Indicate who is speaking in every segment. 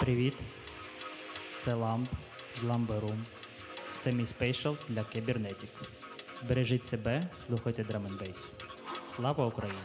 Speaker 1: Привіт! Це ламп з Ламберум. Це мій спейшл для кібернетів. Бережіть себе, слухайте Drum Bass. Слава Україні!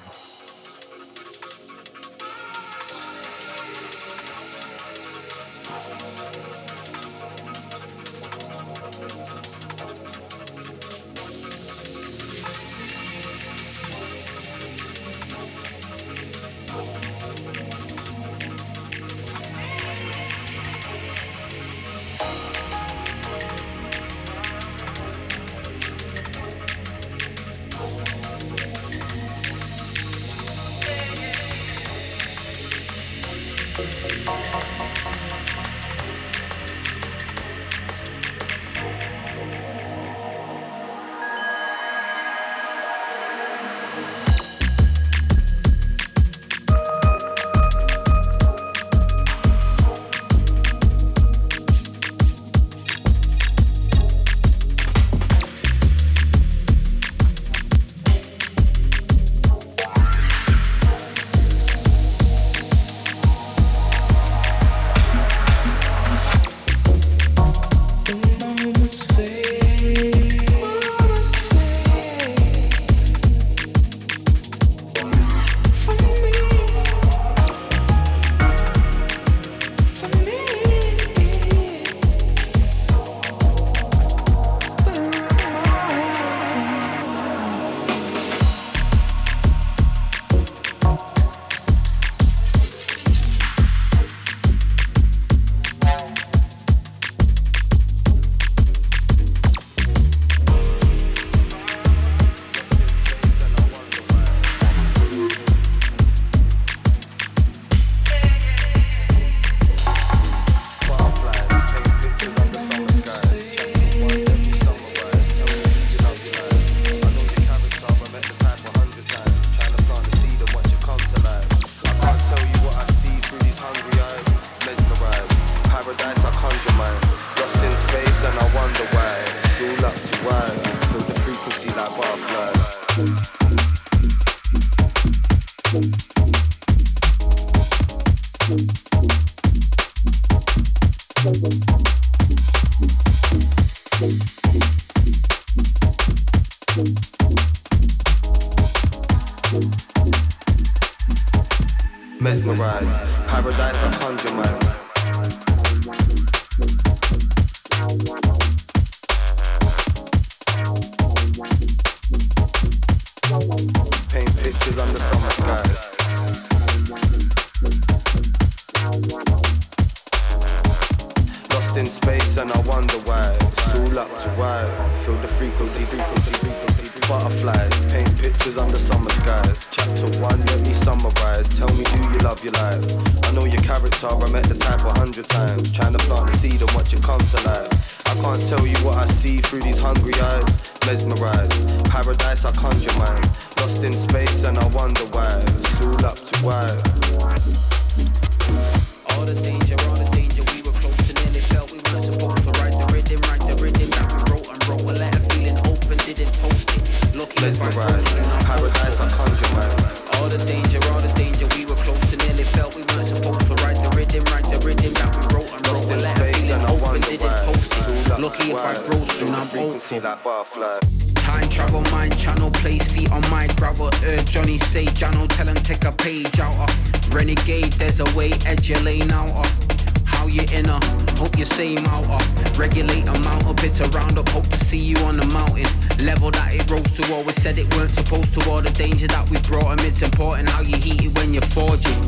Speaker 2: seen
Speaker 3: that butterfly.
Speaker 2: Time travel, mind channel, place feet on my gravel. earth. Johnny say, Jano, tell him take a page out. of Renegade, there's a way, edge your lane out. of How you in a hope you same out up. Regulate amount of bits around up. Hope to see you on the mountain. Level that it rose to always said it weren't supposed to. All the danger that we brought him. It's important how you heat it when you're forging.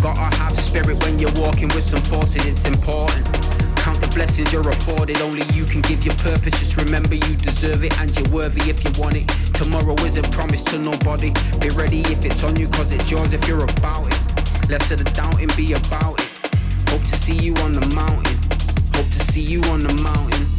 Speaker 2: Gotta have spirit when you're walking with some force, it's important count the blessings you're afforded. Only you can give your purpose. Just remember you deserve it and you're worthy if you want it. Tomorrow isn't promised to nobody. Be ready if it's on you, cause it's yours if you're about it. Less of the doubting, be about it. Hope to see you on the mountain. Hope to see you on the mountain.